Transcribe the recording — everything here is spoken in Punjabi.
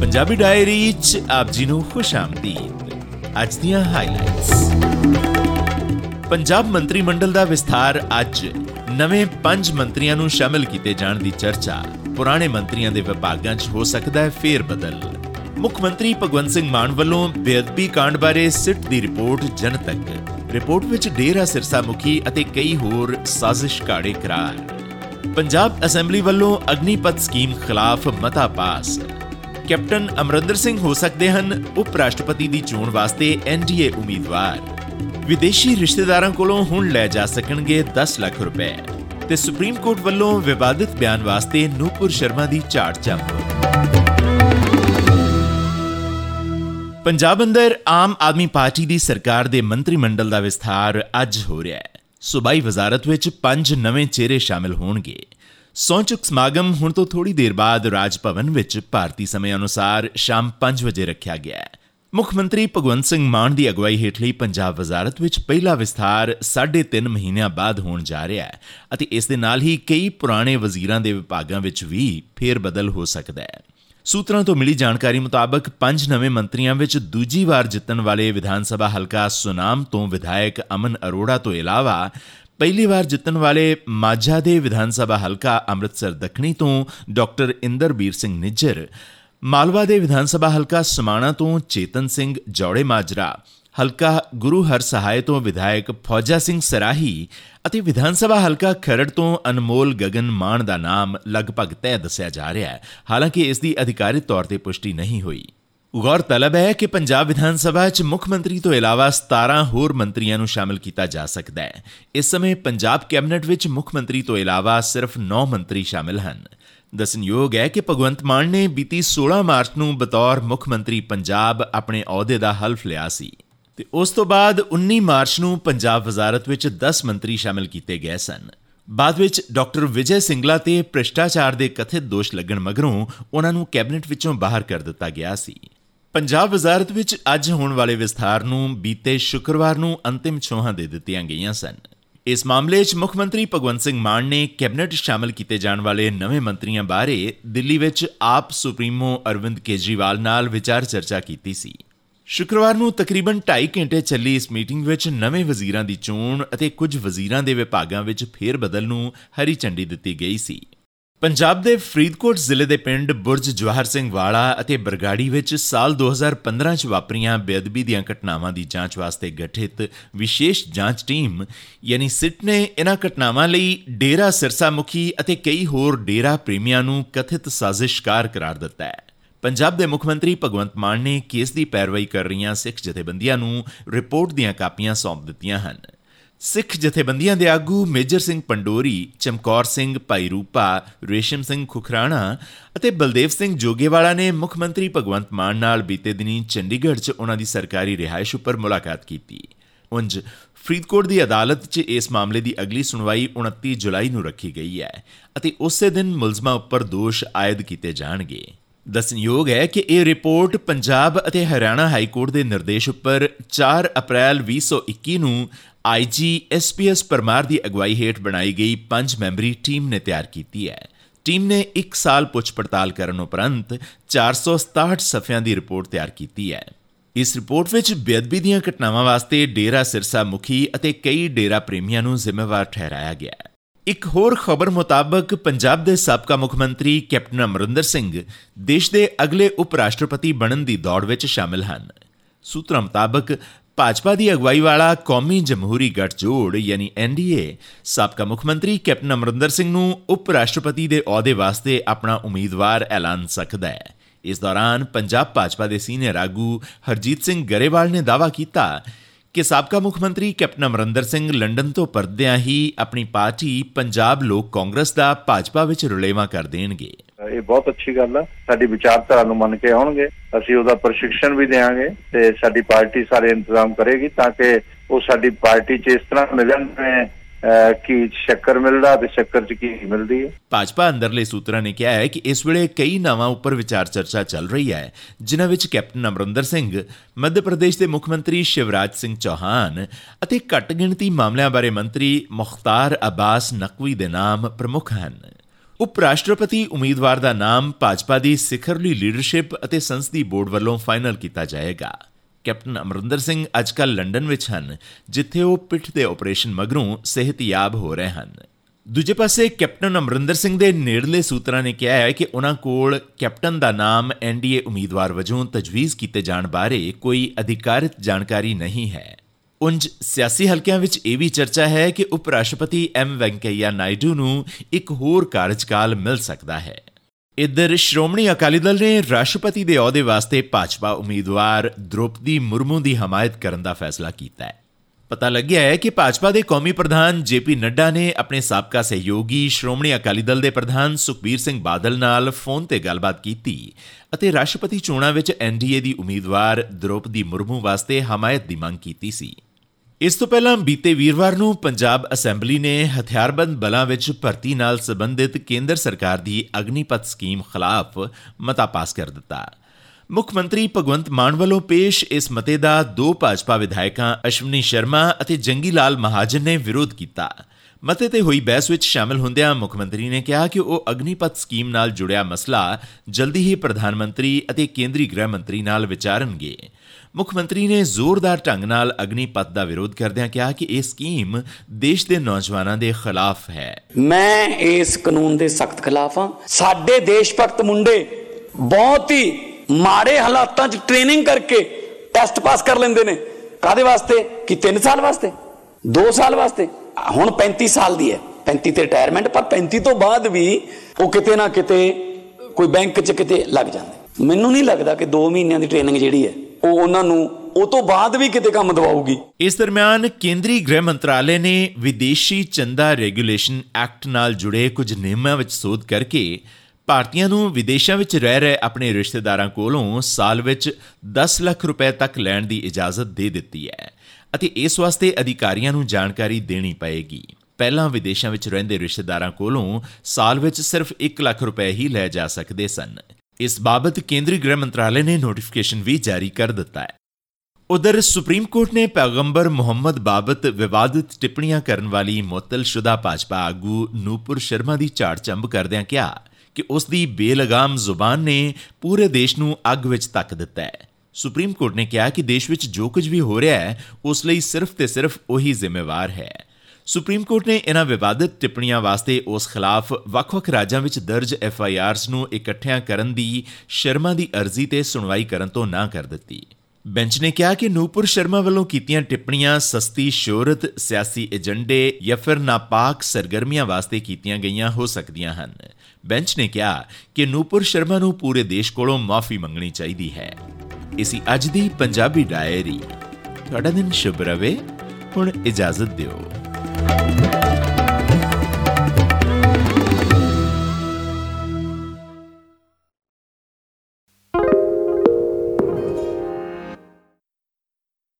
Punjabi diary ਚ ਆਪ ਜੀ ਨੂੰ ਖੁਸ਼ ਆਮਦੀਦ। ਅੱਜ ਦੀਆਂ ਹਾਈਲਾਈਟਸ ਪੰਜਾਬ ਮੰਤਰੀ ਮੰਡਲ ਦਾ ਵਿਸਥਾਰ ਅੱਜ ਨਵੇਂ ਪੰਜ ਮੰਤਰੀਆਂ ਨੂੰ ਸ਼ਾਮਲ ਕੀਤੇ ਜਾਣ ਦੀ ਚਰਚਾ। ਪੁਰਾਣੇ ਮੰਤਰੀਆਂ ਦੇ ਵਿਭਾਗਾਂ 'ਚ ਹੋ ਸਕਦਾ ਹੈ ਫੇਰ ਬਦਲ ਮੁੱਖ ਮੰਤਰੀ ਭਗਵੰਤ ਸਿੰਘ ਮਾਨ ਵੱਲੋਂ ਬੇਅਦਬੀ ਕਾਂਡ ਬਾਰੇ ਸਿੱਟ ਦੀ ਰਿਪੋਰਟ ਜਨਤਕ। ਰਿਪੋਰਟ ਵਿੱਚ ਡੇਰਾ ਸਿਰਸਾ ਮੁਖੀ ਅਤੇ ਕਈ ਹੋਰ ਸਾਜ਼ਿਸ਼ ਕਾੜੇ ਕਰਾਰ। ਪੰਜਾਬ ਅਸੈਂਬਲੀ ਵੱਲੋਂ ਅਗਨੀਪਤ ਸਕੀਮ ਖਿਲਾਫ ਮਤਾ ਪਾਸ। ਕੈਪਟਨ ਅਮਰਿੰਦਰ ਸਿੰਘ ਹੋ ਸਕਦੇ ਹਨ ਉਪ ਰਾਸ਼ਟਰਪਤੀ ਦੀ ਚੋਣ ਵਾਸਤੇ ਐਨਡੀਏ ਉਮੀਦਵਾਰ। ਵਿਦੇਸ਼ੀ ਰਿਸ਼ਤੇਦਾਰਾਂ ਕੋਲੋਂ ਹੁਣ ਲੈ ਜਾ ਸਕਣਗੇ 10 ਲੱਖ ਰੁਪਏ ਤੇ ਸੁਪਰੀਮ ਕੋਰਟ ਵੱਲੋਂ ਵਿਵਾਦਿਤ ਬਿਆਨ ਵਾਸਤੇ ਨੂਪੁਰ ਸ਼ਰਮਾ ਦੀ ਝਾੜ ਚੰਪ ਪੰਜਾਬ ਅੰਦਰ ਆਮ ਆਦਮੀ ਪਾਰਟੀ ਦੀ ਸਰਕਾਰ ਦੇ ਮੰਤਰੀ ਮੰਡਲ ਦਾ ਵਿਸਥਾਰ ਅੱਜ ਹੋ ਰਿਹਾ ਹੈ। ਸੂਬਾਈ ਵਜ਼ਾਰਤ ਵਿੱਚ ਪੰਜ ਨਵੇਂ ਚਿਹਰੇ ਸ਼ਾਮਿਲ ਹੋਣਗੇ। ਸੌਂਚੁਕ ਸਮਾਗਮ ਹੁਣ ਤੋਂ ਥੋੜੀ ਦੇਰ ਬਾਅਦ ਰਾਜ ਭਵਨ ਵਿੱਚ ਭਾਰਤੀ ਸਮੇਂ ਅਨੁਸਾਰ ਸ਼ਾਮ 5 ਵਜੇ ਰੱਖਿਆ ਗਿਆ ਹੈ। ਮੁੱਖ ਮੰਤਰੀ ਭਗਵੰਤ ਸਿੰਘ ਮਾਨ ਦੀ ਅਗਵਾਈ ਹੇਠਲੀ ਪੰਜਾਬ ਵਜ਼ਾਰਤ ਵਿੱਚ ਪਹਿਲਾ ਵਿਸਥਾਰ 3.5 ਮਹੀਨਿਆਂ ਬਾਅਦ ਹੋਣ ਜਾ ਰਿਹਾ ਹੈ ਅਤੇ ਇਸ ਦੇ ਨਾਲ ਹੀ ਕਈ ਪੁਰਾਣੇ ਵਜ਼ੀਰਾਂ ਦੇ ਵਿਭਾਗਾਂ ਵਿੱਚ ਵੀ ਫੇਰ ਬਦਲ ਹੋ ਸਕਦਾ ਹੈ। ਸੂਤਰਾਂ ਤੋਂ ਮਿਲੀ ਜਾਣਕਾਰੀ ਮੁਤਾਬਕ ਪੰਜ ਨਵੇਂ ਮੰਤਰੀਆਂ ਵਿੱਚ ਦੂਜੀ ਵਾਰ ਜਿੱਤਣ ਵਾਲੇ ਵਿਧਾਨ ਸਭਾ ਹਲਕਾ ਸੁਨਾਮ ਤੋਂ ਵਿਧਾਇਕ ਅਮਨ ਅਰੋੜਾ ਤੋਂ ਇਲਾਵਾ ਪਹਿਲੀ ਵਾਰ ਜਿੱਤਣ ਵਾਲੇ ਮਾਝਾ ਦੇ ਵਿਧਾਨ ਸਭਾ ਹਲਕਾ ਅੰਮ੍ਰਿਤਸਰ ਦੱਖਣੀ ਤੋਂ ਡਾਕਟਰ ਇੰਦਰਬੀਰ ਸਿੰਘ ਨਿੱਜਰ, ਮਾਲਵਾ ਦੇ ਵਿਧਾਨ ਸਭਾ ਹਲਕਾ ਸਮਾਣਾ ਤੋਂ ਚੇਤਨ ਸਿੰਘ ਜੌੜੇ ਮਾਜਰਾ, ਹਲਕਾ ਗੁਰੂ ਹਰ ਸਹਾਇ ਤੋਂ ਵਿਧਾਇਕ ਫੌਜਾ ਸਿੰਘ ਸਰਾਹੀ ਅਤੇ ਵਿਧਾਨ ਸਭਾ ਹਲਕਾ ਖਰੜ ਤੋਂ ਅਨਮੋਲ ਗਗਨ ਮਾਨ ਦਾ ਨਾਮ ਲਗਭਗ ਤੈਅ ਦੱਸਿਆ ਜਾ ਰਿਹਾ ਹੈ। ਹਾਲਾਂਕਿ ਇਸ ਦੀ ਅਧਿਕਾਰਿਤ ਤੌਰ ਤੇ ਪੁਸ਼ਟੀ ਨਹੀਂ ਹੋਈ। ਗੌਰਤਲਬ ਹੈ ਕਿ ਪੰਜਾਬ ਵਿਧਾਨ ਸਭਾ 'ਚ ਮੁੱਖ ਮੰਤਰੀ ਤੋਂ ਇਲਾਵਾ 17 ਹੋਰ ਮੰਤਰੀਆਂ ਨੂੰ ਸ਼ਾਮਲ ਕੀਤਾ ਜਾ ਸਕਦਾ ਹੈ। ਇਸ ਸਮੇਂ ਪੰਜਾਬ ਕੈਬਨਿਟ ਵਿੱਚ ਮੁੱਖ ਮੰਤਰੀ ਤੋਂ ਇਲਾਵਾ ਸਿਰਫ 9 ਮੰਤਰੀ ਸ਼ਾਮਲ ਹਨ। ਦਸਨਯੋਗ ਹੈ ਕਿ ਭਗਵੰਤ ਮਾਨ ਨੇ ਬੀਤੀ 16 ਮਾਰਚ ਨੂੰ ਬਤੌਰ ਮੁੱਖ ਮੰਤਰੀ ਪੰਜਾਬ ਆਪਣੇ ਅਹੁਦੇ ਦਾ ਹਲਫ ਲਿਆ ਸੀ ਤੇ ਉਸ ਤੋਂ ਬਾਅਦ 19 ਮਾਰਚ ਨੂੰ ਪੰਜਾਬ ਵਜ਼ਾਰਤ ਵਿੱਚ 10 ਮੰਤਰੀ ਸ਼ਾਮਲ ਕੀਤੇ ਗਏ ਸਨ। ਬਾਅਦ ਵਿੱਚ ਡਾਕਟਰ ਵਿਜੇ ਸਿੰਗਲਾ ਤੇ ਭ੍ਰਿਸ਼ਟਾਚਾਰ ਦੇ ਕਥਿਤ ਦੋਸ਼ ਲੱਗਣ ਮਗਰੋਂ ਉਹਨਾਂ ਨੂੰ ਕੈਬਨਿਟ ਵਿੱਚੋਂ ਬਾਹਰ ਕਰ ਦਿੱਤਾ ਗਿਆ ਸੀ। ਪੰਜਾਬ ਵਜ਼ਾਰਤ ਵਿੱਚ ਅੱਜ ਹੋਣ ਵਾਲੇ ਵਿਸਥਾਰ ਨੂੰ, ਬੀਤੇ ਸ਼ੁੱਕਰਵਾਰ ਨੂੰ ਅੰਤਿਮ ਛੋਹਾਂ ਦੇ ਦਿੱਤੀਆਂ ਗਈਆਂ ਸਨ। ਇਸ ਮਾਮਲੇ 'ਚ ਮੁੱਖ ਮੰਤਰੀ ਭਗਵੰਤ ਸਿੰਘ ਮਾਨ ਨੇ ਕੈਬਨਿਟ ਸ਼ਾਮਲ ਕੀਤੇ ਜਾਣ ਵਾਲੇ ਨਵੇਂ ਮੰਤਰੀਆਂ ਬਾਰੇ ਦਿੱਲੀ ਵਿੱਚ ਆਪ ਸੁਪਰੀਮੋ ਅਰਵਿੰਦ ਕੇਜਰੀਵਾਲ ਨਾਲ ਵਿਚਾਰ ਚਰਚਾ ਕੀਤੀ ਸੀ। ਸ਼ੁੱਕਰਵਾਰ ਨੂੰ ਤਕਰੀਬਨ 2.5 ਘੰਟੇ ਚੱਲੀ ਇਸ ਮੀਟਿੰਗ ਵਿੱਚ ਨਵੇਂ ਵਜ਼ੀਰਾਂ ਦੀ ਚੋਣ ਅਤੇ ਕੁਝ ਵਜ਼ੀਰਾਂ ਦੇ ਵਿਭਾਗਾਂ ਵਿੱਚ ਫੇਰ ਬਦਲ ਨੂੰ ਹਰੀ ਝੰਡੀ ਦਿੱਤੀ ਗਈ ਸੀ। ਪੰਜਾਬ ਦੇ ਫਰੀਦਕੋਟ ਜ਼ਿਲ੍ਹੇ ਦੇ ਪਿੰਡ ਬੁਰਜ ਜਵਾਹਰ ਸਿੰਘ ਵਾਲਾ ਅਤੇ ਬਰਗਾੜੀ ਵਿੱਚ ਸਾਲ 2015 ਚ ਵਾਪਰੀਆਂ ਬੇਅਦਬੀ ਦੀਆਂ ਘਟਨਾਵਾਂ ਦੀ ਜਾਂਚ ਵਾਸਤੇ ਗਠਿਤ ਵਿਸ਼ੇਸ਼ ਜਾਂਚ ਟੀਮ, ਯਾਨੀ ਸਿਟ ਨੇ ਇਹਨਾਂ ਘਟਨਾਵਾਂ ਲਈ ਡੇਰਾ ਸਿਰਸਾ ਮੁਖੀ ਅਤੇ ਕਈ ਹੋਰ ਡੇਰਾ ਪ੍ਰੇਮੀਆਂ ਨੂੰ ਕਥਿਤ ਸਾਜ਼ਿਸ਼ਕਾਰ ਕਰਾਰ ਦਿੱਤਾ ਹੈ। ਪੰਜਾਬ ਦੇ ਮੁੱਖ ਮੰਤਰੀ ਭਗਵੰਤ ਮਾਨ ਨੇ ਕੇਸ ਦੀ ਪੈਰਵਾਈ ਕਰ ਰਹੀਆਂ ਸਿੱਖ ਜਥੇਬੰਦੀਆਂ ਨੂੰ ਰਿਪੋਰਟ ਦੀਆਂ ਕਾਪੀਆਂ ਸੌਂਪ ਦਿੱਤੀਆਂ ਹਨ। ਸਿੱਖ ਜਥੇਬੰਦੀਆਂ ਦੇ ਆਗੂ ਮੇਜਰ ਸਿੰਘ ਪੰਡੋਰੀ, ਚਮਕੌਰ ਸਿੰਘ ਭਾਈ ਰੂਪਾ, ਰੇਸ਼ਮ ਸਿੰਘ ਖੁਖਰਾਣਾ ਅਤੇ ਬਲਦੇਵ ਸਿੰਘ ਜੋਗੇਵਾਲਾ ਨੇ ਮੁੱਖ ਮੰਤਰੀ ਭਗਵੰਤ ਮਾਨ ਨਾਲ ਬੀਤੇ ਦਿਨੀ ਚੰਡੀਗੜ੍ਹ 'ਚ ਉਹਨਾਂ ਦੀ ਸਰਕਾਰੀ ਰਿਹਾਇਸ਼ ਉੱਪਰ ਮੁਲਾਕਾਤ ਕੀਤੀ। ਉੰਜ ਫਰੀਦਕੋਟ ਦੀ ਅਦਾਲਤ 'ਚ ਇਸ ਮਾਮਲੇ ਦੀ ਅਗਲੀ ਸੁਣਵਾਈ 29 ਜੁਲਾਈ ਨੂੰ ਰੱਖੀ ਗਈ ਹੈ ਅਤੇ ਉਸੇ ਦਿਨ ਮੁਲਜ਼ਮਾਂ ਉੱਪਰ ਦੋਸ਼ ਆਇਦ ਕੀਤੇ ਜਾਣਗੇ। ਦੱਸਣਯੋਗ ਹੈ ਕਿ ਇਹ ਰਿਪੋਰਟ ਪੰਜਾਬ ਅਤੇ ਹਰਿਆਣਾ ਹਾਈ ਕੋਰਟ ਦੇ ਨਿਰਦੇਸ਼ ਉੱਪਰ 4 ਅਪ੍ਰੈਲ 2021 ਨੂੰ ਆਈਜੀ ਐਸਪੀਐਸ ਪਰਮਾਰ ਦੀ ਅਗਵਾਈ ਹੇਠ ਬਣਾਈ ਗਈ ਪੰਜ ਮੈਂਬਰੀ ਟੀਮ ਨੇ ਤਿਆਰ ਕੀਤੀ ਹੈ। ਟੀਮ ਨੇ 1 ਸਾਲ ਪੁੱਛ ਪੜਤਾਲ ਕਰਨ ਉਪਰੰਤ 467 ਸਫ਼ਿਆਂ ਦੀ ਰਿਪੋਰਟ ਤਿਆਰ ਕੀਤੀ ਹੈ। ਇਸ ਰਿਪੋਰਟ ਵਿੱਚ ਬੇਅਦਬੀ ਦੀਆਂ ਘਟਨਾਵਾਂ ਵਾਸਤੇ ਡੇਰਾ ਸਿਰਸਾ ਮੁਖੀ ਅਤੇ ਕਈ ਡੇਰਾ ਪ੍ਰੇਮੀਆਂ ਨੂੰ ਜ਼ਿੰਮੇਵਾਰ ਠਹਿਰਾਇਆ ਗਿਆ ਹੈ। ਇੱਕ ਹੋਰ ਖਬਰ ਮੁਤਾਬਕ, ਪੰਜਾਬ ਦੇ ਸਾਬਕਾ ਮੁੱਖ ਮੰਤਰੀ ਕੈਪਟਨ ਅਮਰਿੰਦਰ ਸਿੰਘ ਦੇਸ਼ ਦੇ ਅਗਲੇ ਉਪ ਰਾਸ਼ਟਰਪਤੀ ਬਣਨ ਦੀ ਦੌੜ ਵਿੱਚ ਸ਼ਾਮਿਲ ਹਨ। ਸੂਤਰਾਂ ਮੁਤਾਬਕ, ਭਾਜਪਾ ਦੀ ਅਗਵਾਈ ਵਾਲਾ ਕੌਮੀ ਜਮਹੂਰੀ ਗੱਠਜੋੜ ਯਾਨੀ ਐਨਡੀਏ ਸਾਬਕਾ ਮੁੱਖ ਮੰਤਰੀ ਕੈਪਟਨ ਅਮਰਿੰਦਰ ਸਿੰਘ ਨੂੰ ਉਪ ਰਾਸ਼ਟਰਪਤੀ ਦੇ ਅਹੁਦੇ ਵਾਸਤੇ ਆਪਣਾ ਉਮੀਦਵਾਰ ਐਲਾਨ ਸਕਦਾ ਹੈ। ਇਸ ਦੌਰਾਨ ਪੰਜਾਬ ਭਾਜਪਾ ਦੇ ਸੀਨੀਅਰ ਆਗੂ ਹਰਜੀਤ ਸਿੰਘ ਗਰੇਵਾਲ ਨੇ ਦਾਅਵਾ ਕੀਤਾ ਕਿ ਸਾਬਕਾ ਮੁੱਖ ਮੰਤਰੀ ਕੈਪਟਨ ਅਮਰਿੰਦਰ ਸਿੰਘ ਲੰਡਨ ਤੋਂ ਪਰਦਿਆਂ ਹੀ ਆਪਣੀ ਪਾਰਟੀ ਪੰਜਾਬ ਲੋਕ ਕਾਂਗਰਸ ਦਾ ਭਾਜਪਾ ਵਿੱਚ ਰੁਲੇਵਾ ਕਰ ਦੇਣਗੇ। ਇਹ ਬਹੁਤ ਅੱਛੀ ਗੱਲ ਆ। ਸਾਡੀ ਵਿਚਾਰਧਾਰਾ ਨੂੰ ਮੰਨ ਕੇ ਆਉਣਗੇ। ਅਸੀਂ ਉਹਦਾ ਪ੍ਰਸ਼ਿਕਸ਼ਣ ਵੀ ਦੇਵਾਂਗੇ ਤੇ ਸਾਡੀ ਪਾਰਟੀ ਸਾਰੇ ਇੰਤਜ਼ਾਮ ਕਰੇਗੀ ਤਾਂ ਕਿ ਉਹ ਸਾਡੀ ਪਾਰਟੀ 'ਚ ਇਸ ਤਰ੍ਹਾਂ ਮਿਲਣ ਕੀ ਸ਼ੱਕਰ ਮਿਲਦਾ ਤੇ ਸ਼ੱਕਰ ਚ ਕੀ ਮਿਲਦੀ ਹੈ? ਭਾਜਪਾ ਅੰਦਰਲੇ ਸੂਤਰਾਂ ਨੇ ਕਿਹਾ ਹੈ ਕਿ ਇਸ ਵੇਲੇ ਕਈ ਨਾਵਾਂ ਉੱਪਰ ਵਿਚਾਰ ਚਰਚਾ ਚੱਲ ਰਹੀ ਹੈ, ਜਿਨ੍ਹਾਂ ਵਿੱਚ ਕੈਪਟਨ ਅਮਰਿੰਦਰ ਸਿੰਘ, ਮੱਧ ਪ੍ਰਦੇਸ਼ ਦੇ ਮੁੱਖ ਮੰਤਰੀ ਸ਼ਿਵਰਾਜ ਸਿੰਘ ਚੌਹਾਨ ਅਤੇ ਘੱਟ ਗਿਣਤੀ ਮਾਮਲਿਆਂ ਬਾਰੇ ਮੰਤਰੀ ਮੁਖਤਾਰ ਅਬਾਸ ਨਕਵੀ ਦੇ ਨਾਮ ਪ੍ਰਮੁੱਖ ਹਨ। ਉਪ ਰਾਸ਼ਟਰਪਤੀ ਉਮੀਦਵਾਰ ਦਾ ਨਾਮ ਭਾਜਪਾ ਦੀ ਸਿਖਰਲੀ ਲੀਡਰਸ਼ਿਪ ਅਤੇ ਸੰਸਦੀ ਬੋਰਡ ਵੱਲੋਂ ਫਾਈਨਲ ਕੀਤਾ ਜਾਏਗਾ। ਕੈਪਟਨ ਅਮਰਿੰਦਰ ਸਿੰਘ ਅੱਜਕੱਲ ਲੰਡਨ ਵਿੱਚ ਹਨ, ਜਿੱਥੇ ਉਹ ਪਿੱਠ ਦੇ ਆਪਰੇਸ਼ਨ ਮਗਰੋਂ ਸਿਹਤਯਾਬ ਹੋ ਰਹੇ ਹਨ। ਦੂਜੇ ਪਾਸੇ ਕੈਪਟਨ ਅਮਰਿੰਦਰ ਸਿੰਘ ਦੇ ਨੇੜਲੇ ਸੂਤਰਾਂ ਨੇ ਕਿਹਾ ਹੈ ਕਿ ਉਹਨਾਂ ਕੋਲ ਕੈਪਟਨ ਦਾ ਨਾਮ ਐਨਡੀਏ ਉਮੀਦਵਾਰ ਵਜੋਂ ਤਜਵੀਜ਼ ਕੀਤੇ ਜਾਣ ਬਾਰੇ ਕੋਈ ਅਧਿਕਾਰਿਤ ਜਾਣਕਾਰੀ ਨਹੀਂ ਹੈ। ਉੰਜ ਸਿਆਸੀ ਹਲਕਿਆਂ ਵਿੱਚ ਇਹ ਵੀ ਚਰਚਾ ਹੈ ਕਿ ਉਪ ਰਾਸ਼ਟਰਪਤੀ ਐਮ ਵੈਂਕਈਆ ਨਾਇਡੂ ਨੂੰ ਇੱਕ ਹੋਰ ਕਾਰਜਕਾਲ ਮਿਲ ਸਕਦਾ ਹੈ। ਇਧਰ ਸ਼੍ਰੋਮਣੀ ਅਕਾਲੀ ਦਲ ਨੇ ਰਾਸ਼ਟਰਪਤੀ ਦੇ ਅਹੁਦੇ ਵਾਸਤੇ ਭਾਜਪਾ ਉਮੀਦਵਾਰ ਦ੍ਰੋਪਦੀ ਮੁਰਮੂ ਦੀ ਹਮਾਇਤ ਕਰਨ ਦਾ ਫੈਸਲਾ ਕੀਤਾ ਹੈ। ਪਤਾ ਲੱਗਿਆ ਹੈ ਕਿ ਭਾਜਪਾ ਦੇ ਕੌਮੀ ਪ੍ਰਧਾਨ ਜੇਪੀ ਨੱਡਾ ਨੇ ਆਪਣੇ ਸਾਬਕਾ ਸਹਿਯੋਗੀ ਸ਼੍ਰੋਮਣੀ ਅਕਾਲੀ ਦਲ ਦੇ ਪ੍ਰਧਾਨ ਸੁਖਬੀਰ ਸਿੰਘ ਬਾਦਲ ਨਾਲ ਫੋਨ ਤੇ ਗੱਲਬਾਤ ਕੀਤੀ ਅਤੇ ਰਾਸ਼ਟਰਪਤੀ ਚੋਣਾਂ ਵਿੱਚ ਐਨਡੀਏ ਦੀ ਉਮੀਦਵਾਰ ਦ੍ਰੋਪਦੀ ਮੁਰਮੂ ਵਾਸਤੇ ਹਮਾਇਤ ਦੀ ਮੰਗ ਕੀਤੀ ਸੀ। ਇਸ ਤੋਂ ਪਹਿਲਾਂ ਬੀਤੇ ਵੀਰਵਾਰ ਨੂੰ ਪੰਜਾਬ ਅਸੈਂਬਲੀ ਨੇ ਹਥਿਆਰਬੰਦ ਬਲਾਂ ਵਿੱਚ ਭਰਤੀ ਨਾਲ ਸੰਬੰਧਿਤ ਕੇਂਦਰ ਸਰਕਾਰ ਦੀ ਅਗਨੀਪਤ ਸਕੀਮ ਖਿਲਾਫ ਮਤਾ ਪਾਸ ਕਰ ਦਿੱਤਾ। ਮੁੱਖ ਮੰਤਰੀ ਭਗਵੰਤ ਮਾਨ ਵੱਲੋਂ ਪੇਸ਼ ਇਸ ਮਤੇ ਦਾ ਦੋ ਭਾਜਪਾ ਵਿਧਾਇਕਾਂ ਅਸ਼ਵਨੀ ਸ਼ਰਮਾ ਅਤੇ ਜੰਗੀ ਲਾਲ ਮਹਾਜਨ ਨੇ ਵਿਰੋਧ ਕੀਤਾ। ਮਤੇ ਤੇ ਹੋਈ ਬਹਿਸ ਵਿੱਚ ਸ਼ਾਮਲ ਹੁੰਦਿਆਂ ਮੁੱਖ ਮੰਤਰੀ ਨੇ ਕਿਹਾ ਕਿ ਉਹ ਅਗਨੀਪਤ ਸਕੀਮ ਨਾਲ ਜੁੜਿਆ ਮਸਲਾ ਜਲਦੀ ਹੀ ਪ੍ਰਧਾਨ ਮੰਤਰੀ ਅਤੇ ਕੇਂਦਰੀ ਗ੍ਰਹਿ ਮੰਤਰੀ ਨਾਲ ਵਿਚਾਰਨਗੇ। ਮੁੱਖ ਮੰਤਰੀ ਨੇ ਜ਼ੋਰਦਾਰ ਢੰਗ ਨਾਲ ਅਗਨੀਪਤ ਦਾ ਵਿਰੋਧ ਕਰਦਿਆਂ ਕਿਹਾ ਕਿ ਇਹ ਸਕੀਮ ਦੇਸ਼ ਦੇ ਨੌਜਵਾਨਾਂ ਦੇ ਖਿਲਾਫ ਹੈ। ਮੈਂ ਇਸ ਕਾਨੂੰਨ ਦੇ ਸਖਤ ਖਿਲਾਫ ਹਾਂ। ਸਾਡੇ ਦੇਸ਼ ਭਗਤ ਮੁੰਡੇ ਬਹੁਤ ਹੀ ਮਾੜੇ ਹਾਲਾਤਾਂ 'ਚ ਟ੍ਰੇਨਿੰਗ ਕਰਕੇ ਟੈਸਟ ਪਾਸ ਕਰ ਲੈਂਦੇ ਨੇ। ਕਾਦੇ ਵਾਸਤੇ? ਕਿ 3 ਸਾਲ ਵਾਸਤੇ? 2 ਸਾਲ ਵਾਸਤੇ? ਹੁਣ 35 ਸਾਲ ਦੀ ਹੈ। 35 ਤੇ ਰਿਟਾਇਰਮੈਂਟ ਪਰ 35 ਤੋਂ ਬਾਅਦ ਵੀ ਉਹ ਕਿਤੇ ਨਾ ਕਿਤੇ ਕੋਈ ਬੈਂਕ 'ਚ ਕਿਤੇ ਲੱਗ ਜਾਂਦੇ। ਮੈਨੂੰ ਨਹੀਂ ਲੱਗਦਾ ਕਿ 2 ਮਹੀਨਿਆਂ ਦੀ ਟ੍ਰੇਨਿੰਗ ਜਿਹੜੀ ਹੈ ਉਹ ਉਹਨਾਂ ਨੂੰ ਉਹ ਤੋਂ ਬਾਅਦ ਵੀ ਕਿਤੇ ਕੰਮ ਦਵਾਉਗੀ ਇਸ ਦਰਮਿਆਨ ਕੇਂਦਰੀ ਗ੍ਰਹਿ ਮੰਤਰਾਲੇ ਨੇ ਵਿਦੇਸ਼ੀ ਚੰਦਾ ਰੈਗੂਲੇਸ਼ਨ ਐਕਟ ਨਾਲ ਜੁੜੇ ਕੁਝ ਨਿਯਮਾਂ ਵਿੱਚ ਸੋਧ ਕਰਕੇ ਭਾਰਤੀਆਂ ਨੂੰ ਵਿਦੇਸ਼ਾਂ ਵਿੱਚ ਰਹਿ ਰਹੇ ਆਪਣੇ ਰਿਸ਼ਤੇਦਾਰਾਂ ਕੋਲੋਂ ਸਾਲ ਵਿੱਚ 10 ਲੱਖ ਰੁਪਏ ਤੱਕ ਲੈਣ ਦੀ ਇਜਾਜ਼ਤ ਦੇ ਦਿੱਤੀ ਹੈ ਅਤੇ ਇਸ ਵਾਸਤੇ ਅਧਿਕਾਰੀਆਂ ਨੂੰ ਜਾਣਕਾਰੀ ਦੇਣੀ ਪਏਗੀ। ਪਹਿਲਾਂ ਵਿਦੇਸ਼ਾਂ ਵਿੱਚ ਰਹਿੰਦੇ ਰਿਸ਼ਤੇਦਾਰਾਂ ਕੋਲੋਂ ਸਾਲ ਵਿੱਚ ਸਿਰਫ 1 ਲੱਖ ਰੁਪਏ ਹੀ ਲੈ ਜਾ ਸਕਦੇ ਸਨ। ਇਸ ਬਾਬਤ ਕੇਂਦਰੀ ਗ੍ਰਹਿ ਮੰਤਰਾਲੇ ਨੇ ਨੋਟੀਫਿਕੇਸ਼ਨ ਵੀ ਜਾਰੀ ਕਰ ਦਿੱਤਾ ਹੈ। ਉਧਰ ਸੁਪਰੀਮ ਕੋਰਟ ਨੇ ਪੈਗੰਬਰ ਮੁਹੰਮਦ ਬਾਬਤ ਵਿਵਾਦਿਤ ਟਿੱਪਣੀਆਂ ਕਰਨ ਵਾਲੀ ਮੁਅੱਤਲਸ਼ੁਦਾ ਭਾਜਪਾ ਆਗੂ ਨੂਪੁਰ ਸ਼ਰਮਾ ਦੀ ਝਾੜ ਚੰਬ ਕਰਦਿਆਂ ਕਿਹਾ ਕਿ ਉਸ ਦੀ ਬੇਲਗਾਮ ਜ਼ੁਬਾਨ ਨੇ ਪੂਰੇ ਦੇਸ਼ ਨੂੰ ਅੱਗ ਵਿੱਚ ਤੱਕ ਦਿੱਤਾ ਹੈ। ਸੁਪਰੀਮ ਕੋਰਟ ਨੇ ਕਿਹਾ ਕਿ ਦੇਸ਼ ਵਿੱਚ ਜੋ ਕੁਝ ਵੀ ਹੋ ਰਿਹਾ ਹੈ, ਉਸ ਲਈ ਸਿਰਫ ਤੇ ਸਿਰਫ ਉਹੀ ਜ਼ਿੰਮੇਵਾਰ ਹੈ। ਸੁਪਰੀਮ ਕੋਰਟ ਨੇ ਇਹਨਾਂ ਵਿਵਾਦਿਤ ਟਿੱਪਣੀਆਂ ਵਾਸਤੇ ਉਸ ਖਿਲਾਫ ਵੱਖ-ਵੱਖ ਰਾਜਾਂ ਵਿੱਚ ਦਰਜ ਐਫ ਆਈ ਆਰਸ ਨੂੰ ਇਕੱਠਿਆਂ ਕਰਨ ਦੀ ਸ਼ਰਮਾ ਦੀ ਅਰਜ਼ੀ ਤੇ ਸੁਣਵਾਈ ਕਰਨ ਤੋਂ ਨਾ ਕਰ ਦਿੱਤੀ। ਬੈਂਚ ਨੇ ਕਿਹਾ ਕਿ ਨੂਪੁਰ ਸ਼ਰਮਾ ਵੱਲੋਂ ਕੀਤੀਆਂ ਟਿੱਪਣੀਆਂ ਸਸਤੀ ਸ਼ੋਹਰਤ, ਸਿਆਸੀ ਏਜੰਡੇ ਜਾਂ ਫਿਰ ਨਾਪਾਕ ਸਰਗਰਮੀਆਂ ਵਾਸਤੇ ਕੀਤੀਆਂ ਗਈਆਂ ਹੋ ਸਕਦੀਆਂ ਹਨ। ਬੈਂਚ ਨੇ ਕਿਹਾ ਕਿ ਨੂਪੁਰ ਸ਼ਰਮਾ ਨੂੰ ਪੂਰੇ ਦੇਸ਼ ਕੋਲੋਂ ਮਾਫੀ ਮੰਗਣੀ ਚਾਹੀਦੀ ਹੈ। ਇਸੀ ਅੱਜ ਦੀ ਪੰਜਾਬੀ ਡਾਇਰੀ। ਤੁਹਾਡਾ ਦਿਨ ਸ਼ੁਭ ਰਵੇ ਹੁਣ ਇਜਾਜ਼ਤ ਦਿਓ। Thank you.